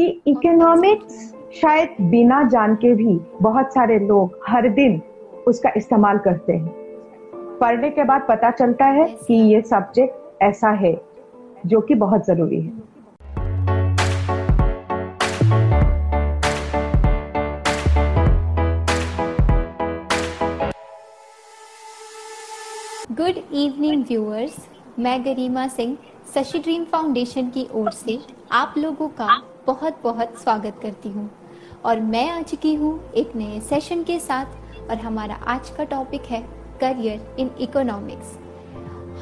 कि इकोनॉमिक्स शायद बिना जान के भी बहुत सारे लोग हर दिन उसका इस्तेमाल करते हैं। पढ़ने के बाद पता चलता है कि ये सब्जेक्ट ऐसा है जो कि बहुत ज़रूरी है। गुड इवनिंग व्यूअर्स मैं गरिमा सिंह, शशि ड्रीम फाउंडेशन की ओर से आप लोगों का बहुत बहुत स्वागत करती हूँ। और मैं आ चुकी हूँ एक नए सेशन के साथ और हमारा आज का टॉपिक है करियर इन इकोनॉमिक्स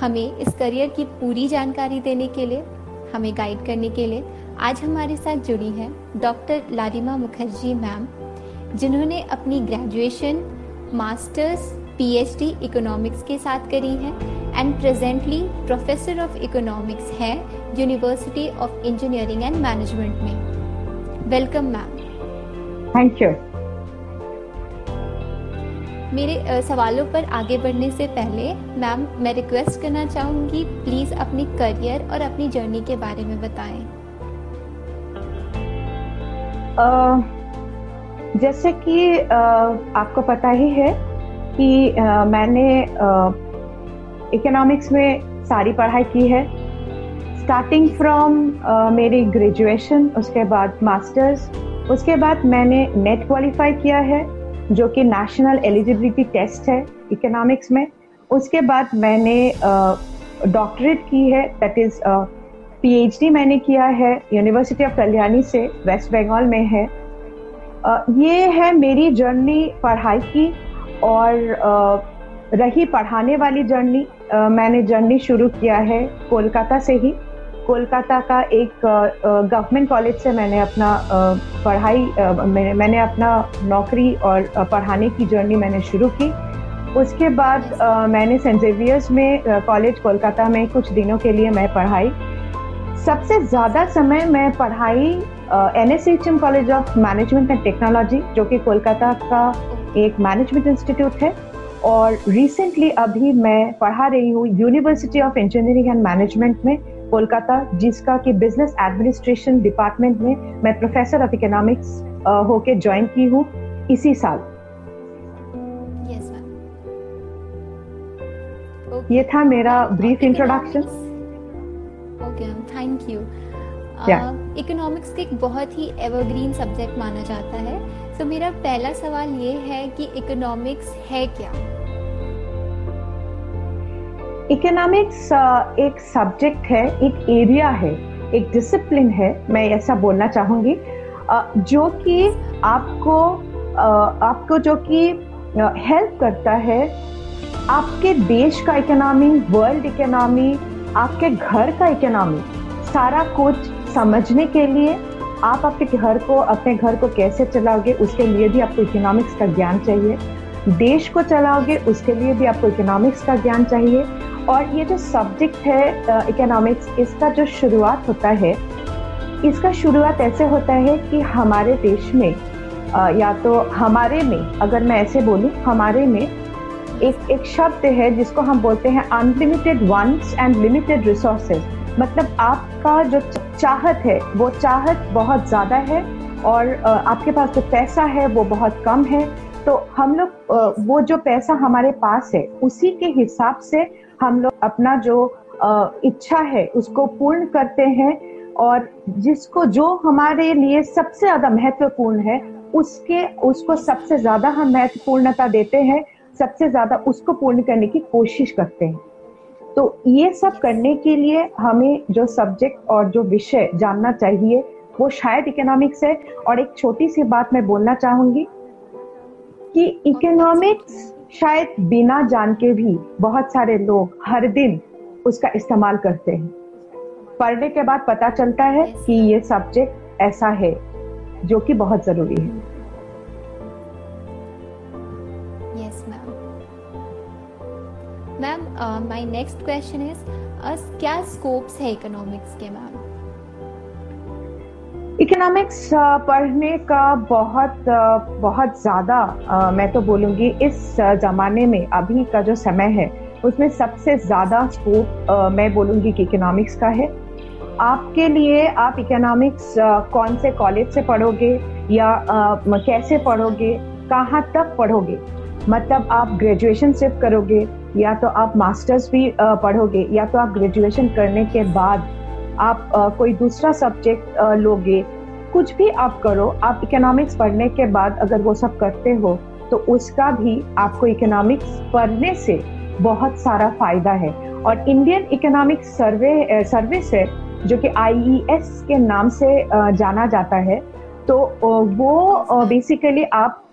हमें इस करियर की पूरी जानकारी देने के लिए, हमें गाइड करने के लिए आज हमारे साथ जुड़ी है डॉक्टर लारिमा मुखर्जी मैम जिन्होंने अपनी ग्रेजुएशन मास्टर्स पीएचडी इकोनॉमिक्स के साथ करी है and presently professor of economics है university of engineering and management में। वेलकम मैम थैंक यू मेरे सवालों पर आगे बढ़ने से पहले मैम मैं रिक्वेस्ट करना चाहूँगी प्लीज़ अपनी करियर और अपनी जर्नी के बारे में बताएँ। uh, जैसे कि uh, आपको पता ही है कि uh, मैंने इकोनॉमिक्स में सारी पढ़ाई की है। स्टार्टिंग फ्रॉम uh, मेरी ग्रेजुएशन उसके बाद मास्टर्स उसके बाद मैंने नेट क्वालिफाई किया है जो कि नेशनल एलिजिबिलिटी टेस्ट है इकोनॉमिक्स में। उसके बाद मैंने डॉक्टरेट uh, की है दैट इज़ पीएचडी मैंने किया है यूनिवर्सिटी ऑफ़ कल्याणी से वेस्ट बंगाल में है। Uh, ये है मेरी जर्नी पढ़ाई की और uh, रही पढ़ाने वाली जर्नी मैंने जर्नी शुरू किया है कोलकाता से ही। कोलकाता का एक गवर्नमेंट कॉलेज से मैंने अपना पढ़ाई मैंने अपना नौकरी और पढ़ाने की जर्नी मैंने शुरू की। उसके बाद मैंने सेंट जेवियर्स में कॉलेज कोलकाता में कुछ दिनों के लिए मैं पढ़ाई। सबसे ज़्यादा समय मैं पढ़ाई N S H M college of management and technology जो कि कोलकाता का एक मैनेजमेंट इंस्टीट्यूट है। और रिसेंटली अभी मैं पढ़ा रही हूँ university of engineering and management में। कोलकाता जिसका कि बिज़नेस एडमिनिस्ट्रेशन डिपार्टमेंट में मैं प्रोफेसर ऑफ़ इकोनॉमिक्स होके ज्वाइन की हूँ इसी साल। Yes, okay. ये था मेरा brief introduction okay thank you economics yeah. एक बहुत ही एवरग्रीन सब्जेक्ट माना जाता है। तो so, मेरा पहला सवाल ये है कि इकोनॉमिक्स है क्या? इकोनॉमिक्स एक सब्जेक्ट है, एक एरिया है, एक डिसिप्लिन है, मैं ऐसा बोलना चाहूँगी। जो कि आपको आपको जो कि हेल्प करता है, आपके देश का इकोनॉमी वर्ल्ड इकोनॉमी आपके घर का इकोनॉमी सारा कुछ समझने के लिए आप अपने घर को, अपने घर को कैसे चलाओगे, उसके लिए भी आपको इकोनॉमिक्स का ज्ञान चाहिए। देश को चलाओगे, उसके लिए भी आपको इकोनॉमिक्स का ज्ञान चाहिए। और ये जो सब्जेक्ट है इकोनॉमिक्स इसका जो शुरुआत होता है, इसका शुरुआत ऐसे होता है कि हमारे देश में या तो हमारे में, अगर मैं ऐसे बोलूँ, हमारे में एक एक शब्द है जिसको हम बोलते हैं unlimited wants and limited resources मतलब आपका जो चाहत है, वो चाहत बहुत ज़्यादा है और आपके पास जो पैसा है, वो बहुत कम है। तो हम लोग वो जो पैसा हमारे पास है, उसी के हिसाब से हम लोग अपना जो इच्छा है उसको पूर्ण करते हैं और जिसको जो हमारे लिए सबसे ज़्यादा महत्वपूर्ण है, उसके, उसको सबसे ज़्यादा हम महत्वपूर्णता देते हैं, सबसे ज़्यादा उसको पूर्ण करने की कोशिश करते हैं। तो ये सब करने के लिए हमें जो सब्जेक्ट और जो विषय जानना चाहिए, वो शायद इकोनॉमिक्स है। और एक छोटी सी बात मैं बोलना चाहूँगी कि इकोनॉमिक्स शायद बिना जान के भी बहुत सारे लोग हर दिन उसका इस्तेमाल करते हैं। पढ़ने के बाद पता चलता है कि ये सब्जेक्ट ऐसा है, जो कि बहुत ज़रूरी है। Ma'am my next question is क्या स्कोप्स है इकोनॉमिक्स के मैम इकोनॉमिक्स पढ़ने का बहुत बहुत ज़्यादा मैं तो बोलूँगी इस ज़माने में, अभी का जो समय है, उसमें सबसे ज़्यादा स्कोप मैं बोलूँगी कि इकोनॉमिक्स का है। आपके लिए आप इकोनॉमिक्स कौन से कॉलेज से पढ़ोगे या कैसे पढ़ोगे, कहाँ तक पढ़ोगे? मतलब आप ग्रेजुएशन सिर्फ़ करोगे या तो आप मास्टर्स भी पढ़ोगे या तो आप ग्रेजुएशन करने के बाद आप आ, कोई दूसरा सब्जेक्ट लोगे कुछ भी आप करो आप इकोनॉमिक्स पढ़ने के बाद अगर वो सब करते हो तो उसका भी आपको इकोनॉमिक्स पढ़ने से बहुत सारा फ़ायदा है। और इंडियन इकोनॉमिक सर्वे सर्विस है जो कि आईईएस e के नाम से जाना जाता है तो वो बेसिकली आप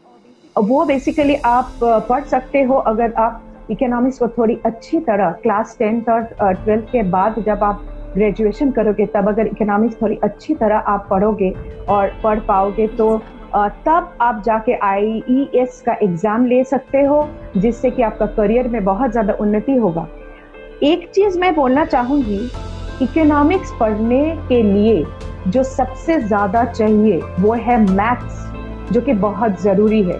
वो बेसिकली आप पढ़ सकते हो अगर आप इकोनॉमिक्स को थोड़ी अच्छी तरह क्लास टेंथ और ट्वेल्थ के बाद जब आप ग्रेजुएशन करोगे, तब अगर इकोनॉमिक्स थोड़ी अच्छी तरह आप पढ़ोगे और पढ़ पाओगे तो तब आप जाके आईईएस का एग्ज़ाम ले सकते हो, जिससे कि आपका करियर में बहुत ज़्यादा उन्नति होगा। एक चीज़ मैं बोलना चाहूँगी इकोनॉमिक्स पढ़ने के लिए जो सबसे ज़्यादा चाहिए, वो है मैथ्स जो कि बहुत ज़रूरी है।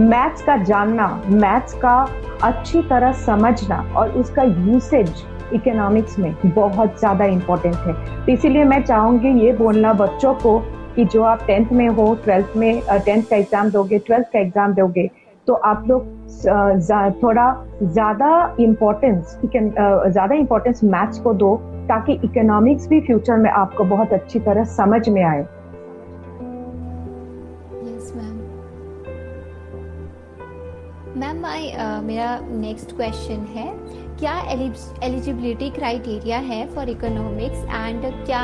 मैथ्स का जानना मैथ्स का अच्छी तरह समझना और उसका यूसेज इकोनॉमिक्स में बहुत ज़्यादा इम्पोर्टेंट है। तो इसीलिए मैं चाहूँगी ये बोलना बच्चों को कि जो आप टेंथ में हो ट्वेल्थ में टेंथ का एग्ज़ाम दोगे ट्वेल्थ का एग्ज़ाम दोगे तो आप लोग थोड़ा ज़्यादा इम्पोर्टेंस ज़्यादा इम्पोर्टेंस मैथ्स को दो, ताकि इकोनॉमिक्स भी फ्यूचर में आपको बहुत अच्छी तरह समझ में आए। मैम माय मेरा नेक्स्ट क्वेश्चन है। क्या एलिजिबिलिटी क्राइटेरिया है फॉर इकोनॉमिक्स एंड क्या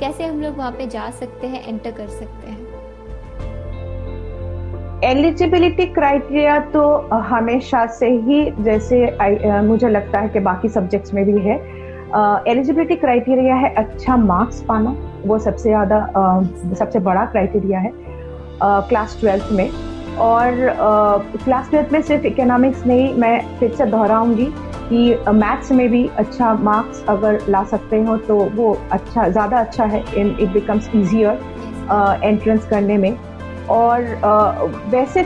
कैसे हम लोग वहाँ पे जा सकते हैं एंटर कर सकते हैं? एलिजिबिलिटी क्राइटेरिया तो हमेशा से ही जैसे आ, मुझे लगता है कि बाकी सब्जेक्ट्स में भी है। एलिजिबिलिटी क्राइटेरिया है अच्छा मार्क्स पाना वो सबसे ज़्यादा सबसे बड़ा क्राइटेरिया है क्लास ट्वेल्थ में। और क्लास ट्वेल्थ में सिर्फ़ इकोनॉमिक्स नहीं मैं फिर से दोहराऊँगी कि मैथ्स में भी अच्छा मार्क्स अगर ला सकते हो तो वो अच्छा ज़्यादा अच्छा है in it becomes easier entrance करने में। और uh, वैसे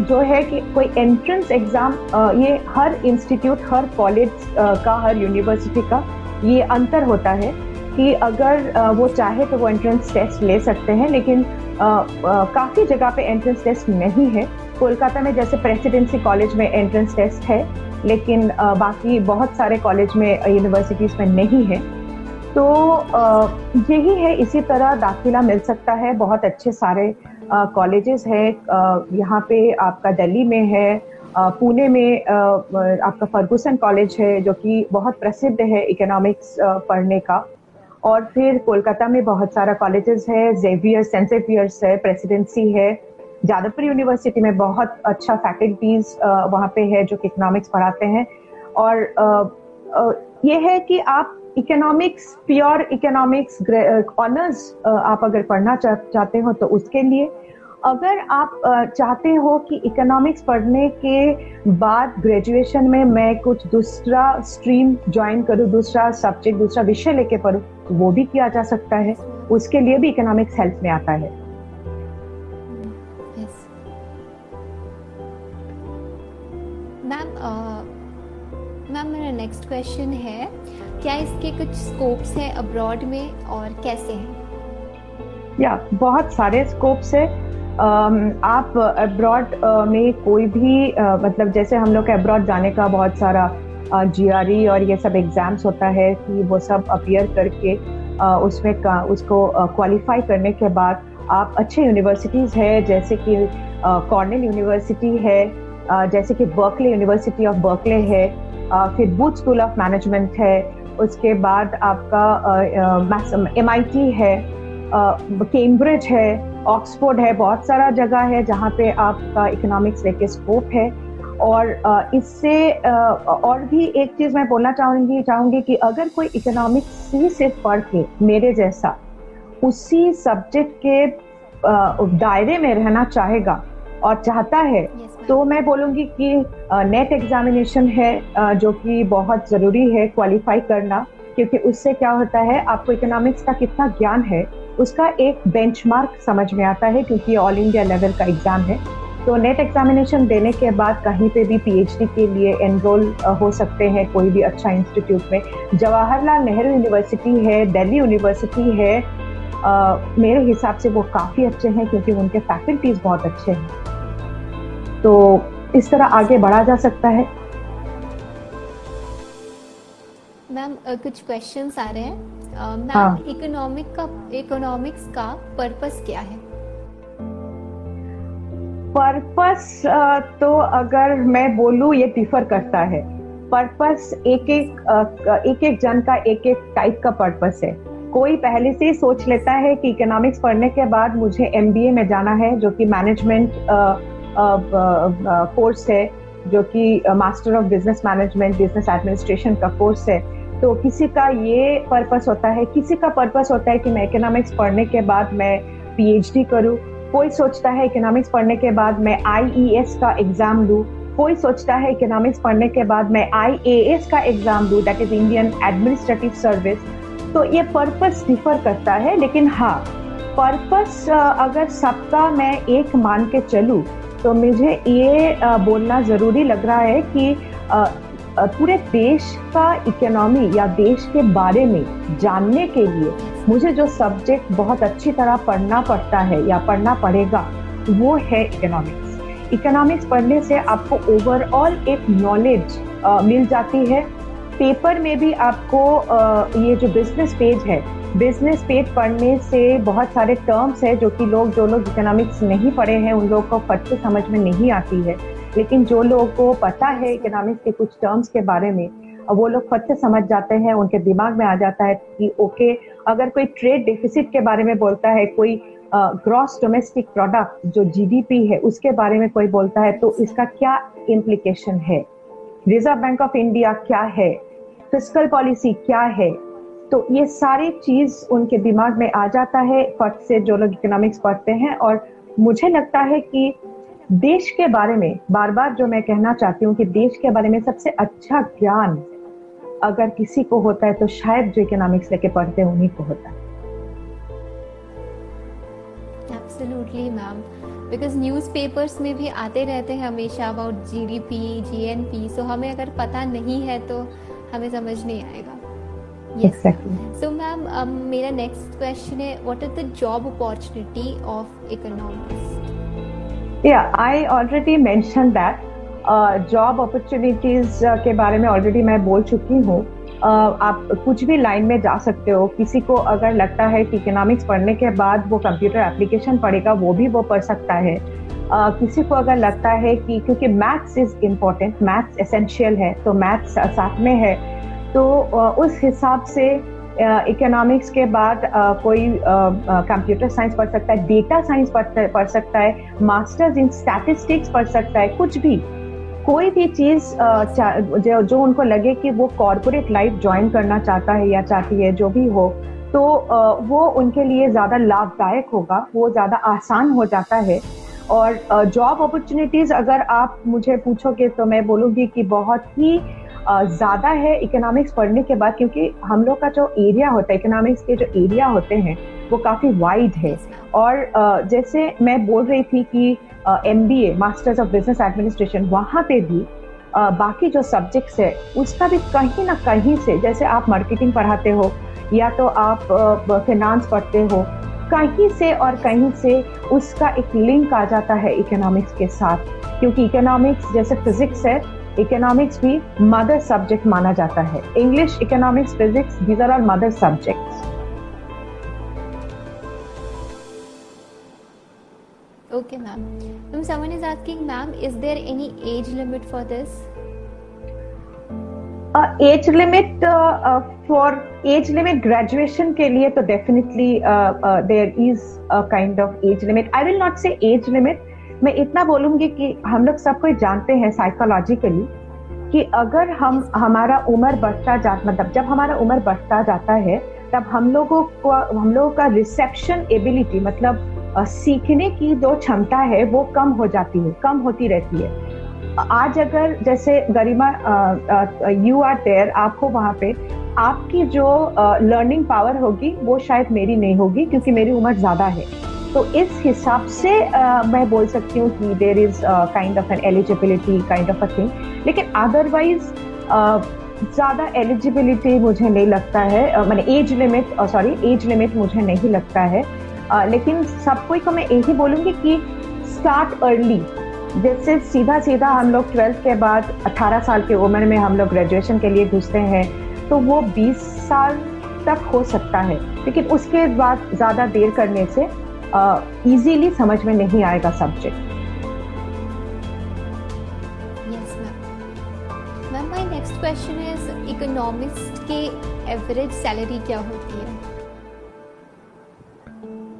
जो है कि कोई एंट्रेंस एग्ज़ाम ये हर इंस्टीट्यूट हर कॉलेज का हर यूनिवर्सिटी का ये अंतर होता है। कि अगर वो चाहे तो वो एंट्रेंस टेस्ट ले सकते हैं, लेकिन काफ़ी जगह पे एंट्रेंस टेस्ट नहीं है। कोलकाता में जैसे प्रेसिडेंसी कॉलेज में एंट्रेंस टेस्ट है, लेकिन बाकी बहुत सारे कॉलेज में यूनिवर्सिटीज़ में नहीं है। तो यही है, इसी तरह दाखिला मिल सकता है। बहुत अच्छे सारे कॉलेजेस है। यहाँ पे आपका दिल्ली में है पुणे में आपका फर्गूसन कॉलेज है, जो कि बहुत प्रसिद्ध है इकोनॉमिक्स पढ़ने का। और फिर कोलकाता में बहुत सारा कॉलेजेस है जेवियर सेंट जेवियर्स है प्रेसिडेंसी है, जादवपुर यूनिवर्सिटी में बहुत अच्छा फैकल्टीज वहाँ पे है जो कि इकोनॉमिक्स पढ़ाते हैं। और ये है कि आप इकोनॉमिक्स प्योर इकोनॉमिक्स ऑनर्स आप अगर पढ़ना चाहते हो तो उसके लिए। अगर आप चाहते हो कि इकोनॉमिक्स पढ़ने के बाद ग्रेजुएशन में मैं कुछ दूसरा स्ट्रीम ज्वाइन करूँ, दूसरा सब्जेक्ट दूसरा विषय लेके पढ़ूँ तो वो भी किया जा सकता है। उसके लिए भी इकोनॉमिक्स हेल्प में आता है। मैम मैम मेरा नेक्स्ट क्वेश्चन है क्या इसके कुछ स्कोप्स हैं अब्रॉड में और कैसे हैं? या बहुत सारे स्कोप्स है। आप अब्रॉड में कोई भी मतलब जैसे हम लोग अब्रॉड जाने का बहुत सारा जी e और ये सब एग्ज़ाम्स होता है कि वो सब अपियर करके उसमें का, उसको क्वालिफाई करने के बाद आप अच्छे यूनिवर्सिटीज़ है, जैसे कि कॉर्नेल यूनिवर्सिटी है जैसे कि बर्कले यूनिवर्सिटी ऑफ़ बर्कले है फिर बूथ स्कूल ऑफ़ मैनेजमेंट है, उसके बाद आपका एम है कैम्ब्रिज है ऑक्सफोर्ड है, बहुत सारा जगह है जहाँ पे आपका इकोनॉमिक्स लेके स्कोप है। और इससे और भी एक चीज़ मैं बोलना चाहूँगी चाहूँगी कि अगर कोई इकोनॉमिक्स ही सिर्फ़ पढ़ के मेरे जैसा उसी सब्जेक्ट के दायरे में रहना चाहेगा और चाहता है तो मैं बोलूँगी कि नेट एग्जामिनेशन है जो कि बहुत ज़रूरी है क्वालिफाई करना क्योंकि उससे क्या होता है आपको इकोनॉमिक्स का कितना ज्ञान है उसका एक बेंचमार्क समझ में आता है क्योंकि ऑल इंडिया लेवल का एग्ज़ाम है। तो नेट एग्जामिनेशन देने के बाद कहीं पे भी पीएचडी के लिए एनरोल हो सकते हैं कोई भी अच्छा इंस्टीट्यूट में। जवाहरलाल नेहरू यूनिवर्सिटी है दिल्ली यूनिवर्सिटी है आ, मेरे हिसाब से वो काफ़ी अच्छे हैं क्योंकि उनके फैकल्टीज बहुत अच्छे हैं। तो इस तरह आगे बढ़ा जा सकता है। मैम कुछ क्वेश्चंस आ रहे हैं। मैम इकोनॉमिक हाँ। का इकोनॉमिक्स का पर्पस क्या है? पर्पस तो अगर मैं बोलूँ, ये डिफर करता है। पर्पस एक एक एक एक जन का एक एक टाइप का पर्पस है। कोई पहले से ही सोच लेता है कि इकोनॉमिक्स पढ़ने के बाद मुझे एमबीए में जाना है, जो कि मैनेजमेंट कोर्स है, जो कि master of business management business administration का कोर्स है। तो किसी का ये पर्पस होता है, किसी का पर्पस होता है कि मैं इकोनॉमिक्स पढ़ने के बाद मैं पीएचडी करूँ। कोई सोचता है इकोनॉमिक्स पढ़ने के बाद मैं आईईएस का एग्ज़ाम लूँ कोई सोचता है इकोनॉमिक्स पढ़ने के बाद मैं आईएएस का एग्ज़ाम लूँ that is Indian administrative service तो ये पर्पस डिफर करता है, लेकिन हाँ पर्पस अगर सबका मैं एक मान के चलूँ तो मुझे ये बोलना ज़रूरी लग रहा है कि पूरे देश का इकोनॉमी या देश के बारे में जानने के लिए मुझे जो सब्जेक्ट बहुत अच्छी तरह पढ़ना पड़ता है या पढ़ना पड़ेगा वो है इकोनॉमिक्स इकोनॉमिक्स पढ़ने से आपको ओवरऑल एक नॉलेज मिल जाती है। पेपर में भी आपको आ, ये जो बिज़नेस पेज है बिज़नेस पेज पढ़ने से बहुत सारे टर्म्स है जो कि लोग जो लोग इकोनॉमिक्स नहीं पढ़े हैं उन लोगों को फट से समझ में नहीं आती है। लेकिन जो लोगों को पता है इकोनॉमिक्स के कुछ टर्म्स के बारे में वो लोग फट से समझ जाते हैं, उनके दिमाग में आ जाता है कि ओके अगर कोई ट्रेड डिफिसिट के बारे में बोलता है, कोई ग्रॉस डोमेस्टिक प्रोडक्ट जो जीडीपी है, उसके बारे में कोई बोलता है तो इसका क्या इम्प्लीकेशन है? रिज़र्व बैंक ऑफ़ इंडिया क्या है? फ़िज़िकल पॉलिसी क्या है? तो ये सारी चीज़ उनके दिमाग में आ जाता है फट से जो लोग इकोनॉमिक्स पढ़ते हैं और मुझे लगता है कि देश के बारे में बार बार जो मैं कहना चाहती हूँ कि देश के बारे में सबसे अच्छा ज्ञान अगर किसी को होता है तो शायद जो इकोनॉमिक्स लेके पढ़ते हैं उन्हीं को होता है। एब्सोल्युटली मैम बिकॉज़ न्यूज़पेपर्स में भी आते रहते हैं हमेशा अबाउट जीडीपी जीएनपी सो हमें अगर पता नहीं है तो हमें समझ नहीं आएगा। So ma'am um, मेरा next question है what is the job opportunity of economics? Yeah I already mentioned that job opportunities के बारे में ऑलरेडी मैं बोल चुकी हूँ। Uh, आप कुछ भी लाइन में जा सकते हो। किसी को अगर लगता है कि इकोनॉमिक्स पढ़ने के बाद वो कंप्यूटर एप्लीकेशन पढ़ेगा वो भी वो पढ़ सकता है। Uh, किसी को अगर लगता है कि क्योंकि maths is important maths essential है तो मैथ्स साथ में है। तो uh, उस हिसाब से इकोनॉमिक्स के बाद कोई कंप्यूटर साइंस पढ़ सकता है डेटा साइंस पढ़ सकता है मास्टर्स इन स्टैटिस्टिक्स पढ़ सकता है कुछ भी। कोई भी चीज़ जो, जो उनको लगे कि वो कॉरपोरेट लाइफ ज्वाइन करना चाहता है या चाहती है जो भी हो तो वो उनके लिए ज़्यादा लाभदायक होगा वो ज़्यादा आसान हो जाता है। और जॉब अपॉर्चुनिटीज़ अगर आप मुझे पूछोगे तो मैं बोलूँगी कि बहुत ही ज़्यादा है इकोनॉमिक्स पढ़ने के बाद, क्योंकि हम लोग का जो एरिया होता है इकोनॉमिक्स के जो एरिया होते हैं, वो काफ़ी वाइड है। और जैसे मैं बोल रही थी कि M B A masters of business administration वहाँ पे भी बाकी जो सब्जेक्ट्स है, उसका भी कहीं ना कहीं से, जैसे आप मार्केटिंग पढ़ाते हो, या तो आप फिनांस पढ़ते हो, कहीं से और कहीं से उसका एक लिंक आ जाता है इकोनॉमिक्स के साथ। क्योंकि इकोनॉमिक्स जैसे फिजिक्स है इकोनॉमिक्स भी मदर सब्जेक्ट माना जाता है English economics physics these are are mother subjects Okay, ma'am. Ma'am, someone is asking, ma'am, is there any age limit for this? Age limit for age limit graduation के लिए तो definitely there is a kind of age limit I will not say age limit मैं इतना बोलूँगी कि हम लोग सब कोई जानते हैं साइकोलॉजिकली कि अगर हम, हमारा उम्र बढ़ता जा मतलब जब हमारा उम्र बढ़ता जाता है, तब हम लोगों को, हम लोगों का रिसेप्शन एबिलिटी मतलब सीखने की जो क्षमता है, वो कम हो जाती है, कम होती रहती है। आज अगर जैसे गरिमा यू आर देयर आप हो वहाँ पे, आपकी जो लर्निंग पावर होगी, वो शायद मेरी नहीं होगी, क्योंकि मेरी उम्र ज़्यादा है। तो इस हिसाब से uh, मैं बोल सकती हूँ कि there is kind of an eligibility kind of a thing लेकिन अदरवाइज़ ज़्यादा एलिजिबिलिटी मुझे नहीं लगता है। मैंने age limit sorry age limit मुझे नहीं लगता है। uh, लेकिन सब कोई को मैं यही बोलूँगी कि स्टार्ट अर्ली जैसे सीधा सीधा हम लोग ट्वेल्थ के बाद 18 साल की उम्र में हम लोग ग्रेजुएशन के लिए घुसते हैं तो वो 20 साल तक हो सकता है। लेकिन उसके बाद ज़्यादा देर करने से इजीली uh, समझ में नहीं आएगा subject ma'am my next question is economics के एवरेज सैलरी क्या होती है?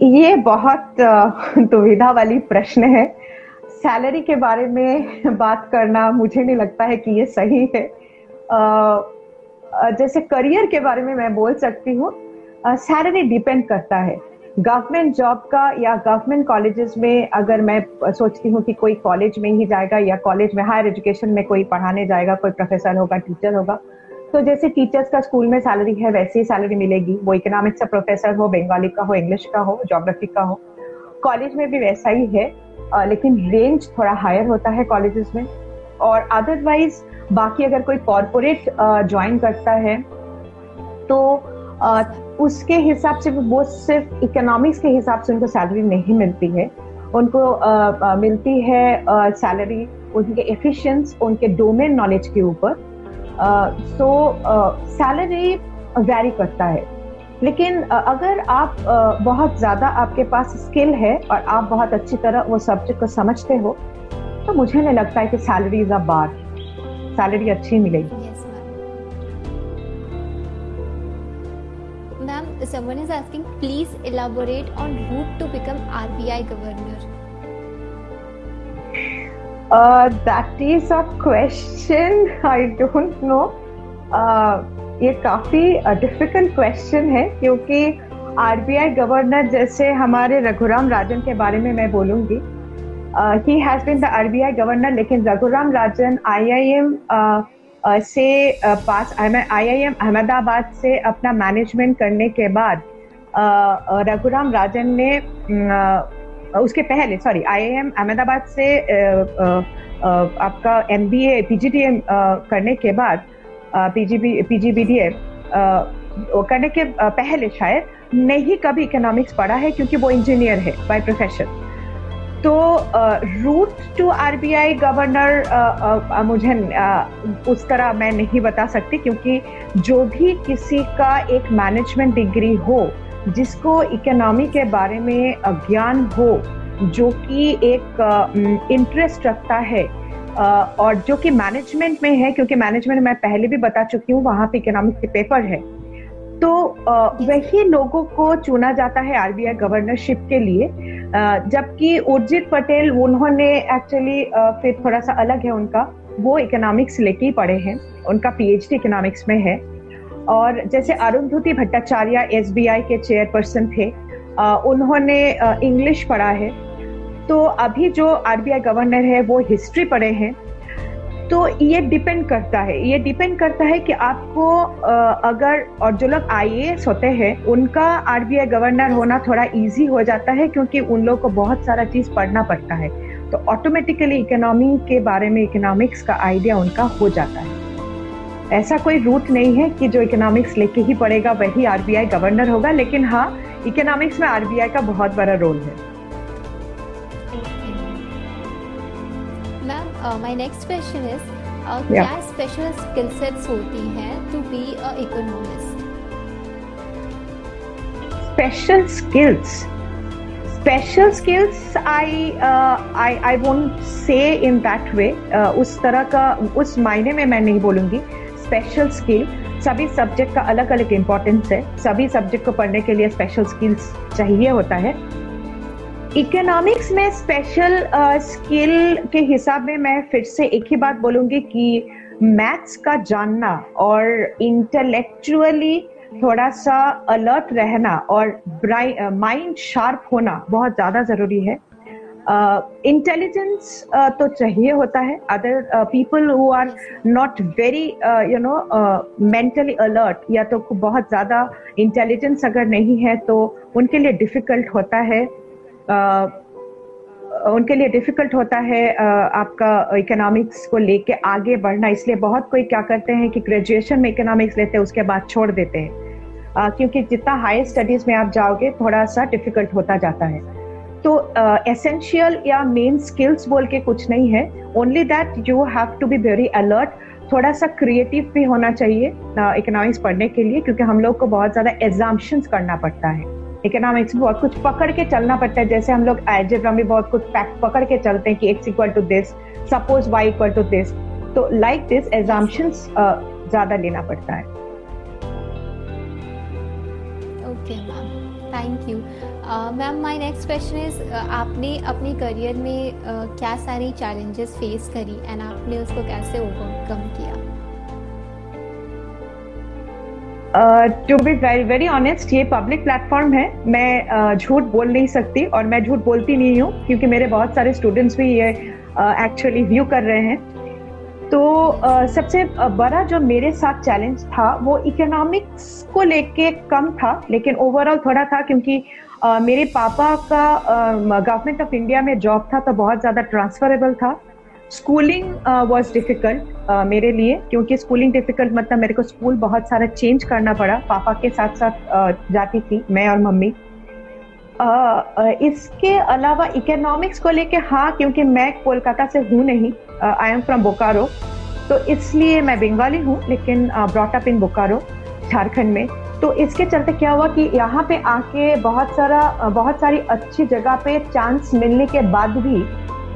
ये बहुत दुविधा वाली प्रश्न है. सैलरी के बारे में बात करना मुझे नहीं लगता है कि ये सही है. जैसे करियर के बारे में मैं बोल सकती हूँ. सैलरी डिपेंड करता है. गवर्नमेंट जॉब का या गवर्नमेंट कॉलेजेस में अगर मैं सोचती हूँ कि कोई कॉलेज में ही जाएगा या कॉलेज में हायर एजुकेशन में कोई पढ़ाने जाएगा, कोई प्रोफेसर होगा टीचर होगा तो जैसे टीचर्स का स्कूल में सैलरी है वैसे ही सैलरी मिलेगी। वो इकोनॉमिक्स का प्रोफेसर हो बंगाली का हो इंग्लिश का हो ज्योग्राफी का हो। कॉलेज में भी वैसा ही है लेकिन रेंज थोड़ा हायर होता है कॉलेजेस में। और अदरवाइज़ बाकी अगर कोई कॉरपोरेट ज्वाइन करता है तो उसके हिसाब से वो सिर्फ़ इकोनॉमिक्स के हिसाब से उनको सैलरी नहीं मिलती है। उनको आ, मिलती है सैलरी उनके एफिशिएंस उनके डोमेन नॉलेज के ऊपर। सो सैलरी वेरी करता है। लेकिन अगर आप बहुत ज़्यादा आपके पास स्किल है और आप बहुत अच्छी तरह वो सब्जेक्ट को समझते हो तो मुझे नहीं लगता है कि salary is a bar salary अच्छी मिलेगी। Someone is asking, please elaborate on route to become RBI governor. Uh, that is a question I don't know. Uh, ये काफ़ी डिफ़िकल्ट क्वेश्चन है क्योंकि आरबीआई गवर्नर जैसे हमारे रघुराम राजन के बारे में मैं बोलूँगी ही has been the RBI governor लेकिन Raghuram Rajan IIM uh, uh, पास आई आई एम अहमदाबाद से अपना मैनेजमेंट करने के बाद रघुराम राजन ने उसके पहले sorry I I M Ahmedabad से आपका M B A P G D M करने के बाद P G B D PGBDA करने के पहले शायद नहीं कभी इकोनॉमिक्स पढ़ा है क्योंकि वो इंजीनियर है बाय प्रोफेशन तो रूट टू आरबीआई गवर्नर मुझे उस तरह मैं नहीं बता सकती क्योंकि जो भी किसी का एक मैनेजमेंट डिग्री हो, जिसको इकोनॉमी के बारे में ज्ञान हो, जो कि एक इंटरेस्ट रखता है और जो कि मैनेजमेंट में है, क्योंकि मैनेजमेंट मैं पहले भी बता चुकी हूँ, वहाँ पे इकोनॉमिक्स के पेपर है तो वही लोगों को चुना जाता है आरबीआई गवर्नरशिप के लिए जबकि उर्जित पटेल, उन्होंने एक्चुअली फिर थोड़ा सा अलग है उनका। वो इकोनॉमिक्स लेके ही पढ़े हैं। उनका पीएचडी इकोनॉमिक्स में है। और जैसे अरुंधति भट्टाचार्य एसबीआई के चेयरपर्सन थे उन्होंने इंग्लिश पढ़ा है। तो अभी जो आरबीआई गवर्नर है, वो हिस्ट्री पढ़े हैं। तो ये डिपेंड करता है। ये डिपेंड करता है कि आपको अगर, और जो लोग आईएएस होते हैं, उनका आरबीआई गवर्नर होना थोड़ा इजी हो जाता है क्योंकि उन लोगों को बहुत सारा चीज़ पढ़ना पड़ता है। तो ऑटोमेटिकली इकोनॉमी के बारे में इकोनॉमिक्स का आइडिया उनका हो जाता है। ऐसा कोई रूट नहीं है कि जो इकोनॉमिक्स लेके ही पड़ेगा वही आरबीआई गवर्नर होगा, लेकिन हाँ इकोनॉमिक्स में आरबीआई का बहुत बड़ा रोल है। माय नेक्स्ट क्वेश्चन इज़ क्या स्पेशल स्किल सेट्स होती हैं to be a economist special skills special skills I I I won't say in that वे उस तरह का उस मायने में मैं नहीं बोलूँगी। स्पेशल स्किल सभी सब्जेक्ट का अलग अलग इम्पोर्टेंस है। सभी सब्जेक्ट को पढ़ने के लिए स्पेशल स्किल्स चाहिए होता है। इकोनॉमिक्स में स्पेशल स्किल uh, के हिसाब में मैं फिर से एक ही बात बोलूँगी कि मैथ्स का जानना और इंटेलेक्चुअली थोड़ा सा अलर्ट रहना और माइंड uh, शार्प होना बहुत ज़्यादा ज़रूरी है। इंटेलिजेंस uh, uh, तो चाहिए होता है। Other people who are not very you know mentally alert या तो बहुत ज़्यादा इंटेलिजेंस अगर नहीं है तो उनके लिए डिफ़िकल्ट होता है। उनके लिए डिफ़िकल्ट होता है आपका इकोनॉमिक्स को लेके आगे बढ़ना। इसलिए बहुत कोई क्या करते हैं कि ग्रेजुएशन में इकोनॉमिक्स लेते हैं, उसके बाद छोड़ देते हैं। क्योंकि जितना हायर स्टडीज़ में आप जाओगे थोड़ा सा डिफ़िकल्ट होता जाता है। तो एसेंशियल या मेन स्किल्स बोल के कुछ नहीं है। Only that you have to be very alert थोड़ा सा क्रिएटिव भी होना चाहिए इकोनॉमिक्स पढ़ने के लिए, क्योंकि हम लोग को बहुत ज़्यादा एग्जाम्शन करना पड़ता है। इकोनॉमिक्स में बहुत कुछ पकड़ के चलना पड़ता है। जैसे हम लोग एल्जेब्रा में बहुत कुछ पकड़ के चलते हैं कि x equal to this suppose y equal to this तो लाइक दिस एग्जाम्शन ज़्यादा लेना पड़ता है। Thank you ma'am my next question is आपने अपने करियर में uh, क्या सारी चैलेंजेस फेस करी एंड आपने उसको कैसे ओवरकम किया? To be very very honest ये पब्लिक प्लेटफॉर्म है। मैं uh, झूठ बोल नहीं सकती और मैं झूठ बोलती नहीं हूँ क्योंकि मेरे बहुत सारे स्टूडेंट्स भी ये एक्चुअली uh, व्यू कर रहे हैं। तो uh, सबसे बड़ा जो मेरे साथ चैलेंज था वो इकोनॉमिक्स को लेके कम था लेकिन ओवरऑल थोड़ा था क्योंकि uh, मेरे पापा का गवर्नमेंट ऑफ़ इंडिया में जॉब था तो बहुत ज़्यादा ट्रांसफरेबल था। स्कूलिंग वॉज़ डिफ़िकल्ट मेरे लिए क्योंकि स्कूलिंग डिफ़िकल्ट मतलब मेरे को स्कूल बहुत सारा चेंज करना पड़ा। पापा के साथ साथ uh, जाती थी मैं और मम्मी। Uh, uh, इसके अलावा इकोनॉमिक्स को लेके हाँ क्योंकि मैं कोलकाता से हूँ नहीं आई एम फ्रॉम बोकारो तो इसलिए मैं बंगाली हूँ लेकिन ब्रॉटअप इन बोकारो झारखंड में। तो इसके चलते क्या हुआ कि यहाँ पे आके बहुत सारा बहुत सारी अच्छी जगह पे चांस मिलने के बाद भी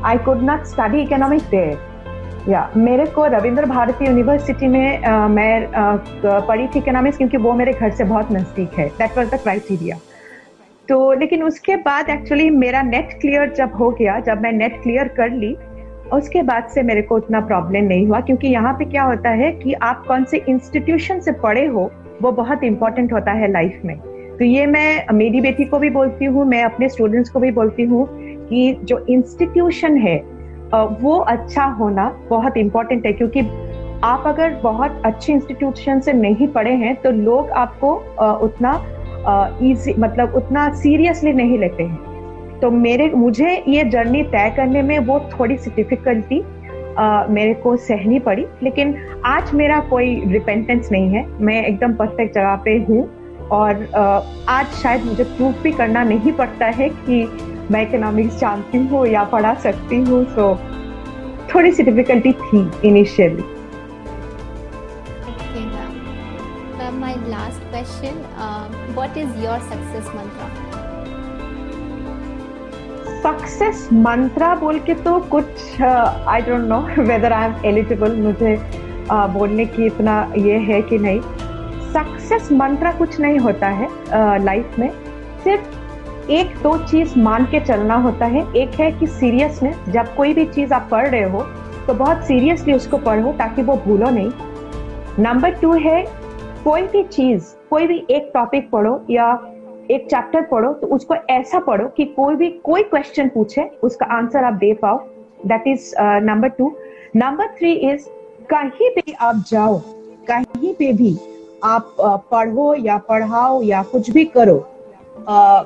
I could not study economics there या मेरे को रविंद्र भारती यूनिवर्सिटी में uh, मैं पढ़ी थी इकोनॉमिक्स क्योंकि वो मेरे घर से बहुत नज़दीक है। दैट वाज द क्राइटेरिया तो लेकिन उसके बाद एक्चुअली मेरा नेट क्लियर जब हो गया जब मैं नेट क्लियर कर ली उसके बाद से मेरे को उतना प्रॉब्लम नहीं हुआ क्योंकि यहाँ पे क्या होता है कि आप कौन से इंस्टीट्यूशन से पढ़े हो वो बहुत इंपॉर्टेंट होता है लाइफ में। तो ये मैं मेरी बेटी को भी बोलती हूँ मैं अपने स्टूडेंट्स को भी बोलती हूँ कि जो इंस्टीट्यूशन है वो अच्छा होना बहुत इम्पोर्टेंट है, क्योंकि आप अगर बहुत अच्छे इंस्टीट्यूशन से नहीं पढ़े हैं तो लोग आपको उतना इजी मतलब उतना सीरियसली नहीं लेते हैं। तो मेरे, मुझे ये जर्नी तय करने में वो थोड़ी सी डिफिकल्टी मेरे को सहनी पड़ी, लेकिन आज मेरा कोई रिपेंटेंस नहीं है। मैं एकदम परफेक्ट जगह पे हूँ और आज शायद मुझे प्रूफ भी करना नहीं पड़ता है कि मैं इकोनॉमिक्स जानती हूँ या पढ़ा सकती हूँ सो थोड़ी सी डिफिकल्टी थी initially my last question what is your success mantra? Success mantra बोल के तो कुछ I don't know whether I am eligible मुझे uh, बोलने की इतना ये है कि नहीं। सक्सेस मंत्रा कुछ नहीं होता है लाइफ uh, में। सिर्फ़ एक दो चीज़ मान के चलना होता है। एक है कि सीरियसनेस जब कोई भी चीज़ आप पढ़ रहे हो तो बहुत सीरियसली उसको पढ़ो ताकि वो भूलो नहीं। नंबर टू है कोई भी चीज़ कोई भी एक टॉपिक पढ़ो या एक चैप्टर पढ़ो तो उसको ऐसा पढ़ो कि कोई भी कोई क्वेश्चन पूछे उसका आंसर आप दे पाओ। That is number two number three is कहीं भी आप जाओ कहीं पे भी आप uh, पढ़ो या पढ़ाओ या कुछ भी करो uh,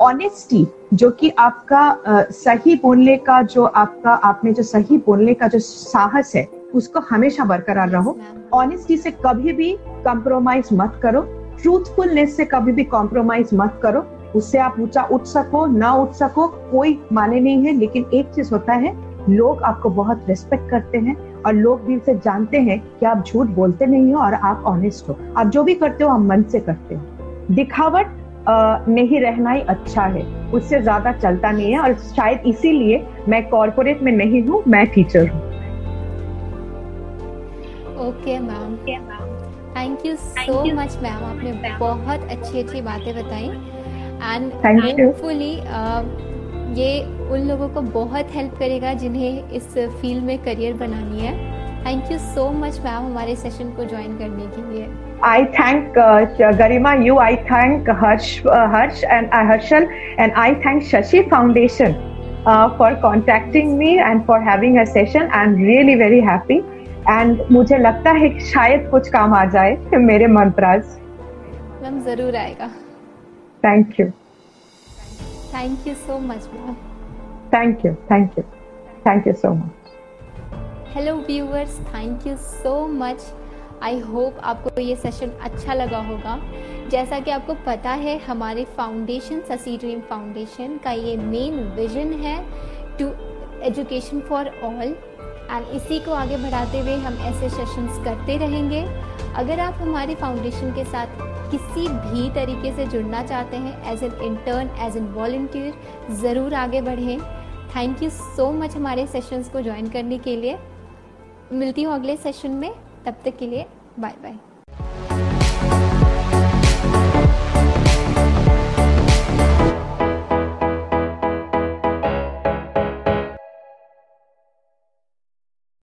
ऑनेस्टी जो कि आपका uh, सही बोलने का जो आपका आपने जो सही बोलने का जो साहस है उसको हमेशा बरकरार रहो। ऑनेस्टी से कभी भी कॉम्प्रोमाइज मत करो। ट्रूथफुलनेस से कभी भी कॉम्प्रोमाइज मत करो। उससे आप ऊँचा उठ सको ना उठ सको कोई माने नहीं है लेकिन एक चीज़ होता है लोग आपको बहुत रिस्पेक्ट करते हैं और लोग भी उसे जानते हैं कि आप झूठ बोलते नहीं हो और आप ऑनेस्ट हो। आप जो भी करते हो आप मन से करते हो। दिखावट नहीं रहना ही अच्छा है। उससे ज़्यादा चलता नहीं है और शायद इसीलिए मैं कॉरपोरेट में नहीं हूँ मैं टीचर हूँ। Okay ma'am thank you so much ma'am आपने बहुत अच्छी अच्छी बातें बताई। एंड थैंकफुली ये उन लोगों को बहुत हेल्प करेगा जिन्हें इस फ़ील्ड में करियर बनानी है। Thank you so much ma'am हमारे सेशन को ज्वाइन करने के लिए I thank uh, Garima, you, I thank Harsh, uh, Harsh and uh, Harshal, and I thank Shashi Foundation uh, for contacting me and for having a session. I'm really very happy. And मुझे लगता है कि शायद कुछ काम आ जाए मेरे मंत्राज ma'am ज़रूर आएगा thank you thank you so much ma'am thank you thank you thank you so much hello viewers thank you so much I hope आपको ये सेशन अच्छा लगा होगा। जैसा कि आपको पता है, हमारे फाउंडेशन ससी ड्रीम फाउंडेशन का ये मेन विजन है to education for all and इसी को आगे बढ़ाते हुए हम ऐसे सेशंस करते रहेंगे। अगर आप हमारे फाउंडेशन के साथ किसी भी तरीके से जुड़ना चाहते हैं as an intern as an volunteer ज़रूर आगे बढ़ें। थैंक यू सो मच हमारे सेशंस को ज्वाइन करने के लिए। मिलती हूँ अगले सेशन में तब तक के लिए बाय बाय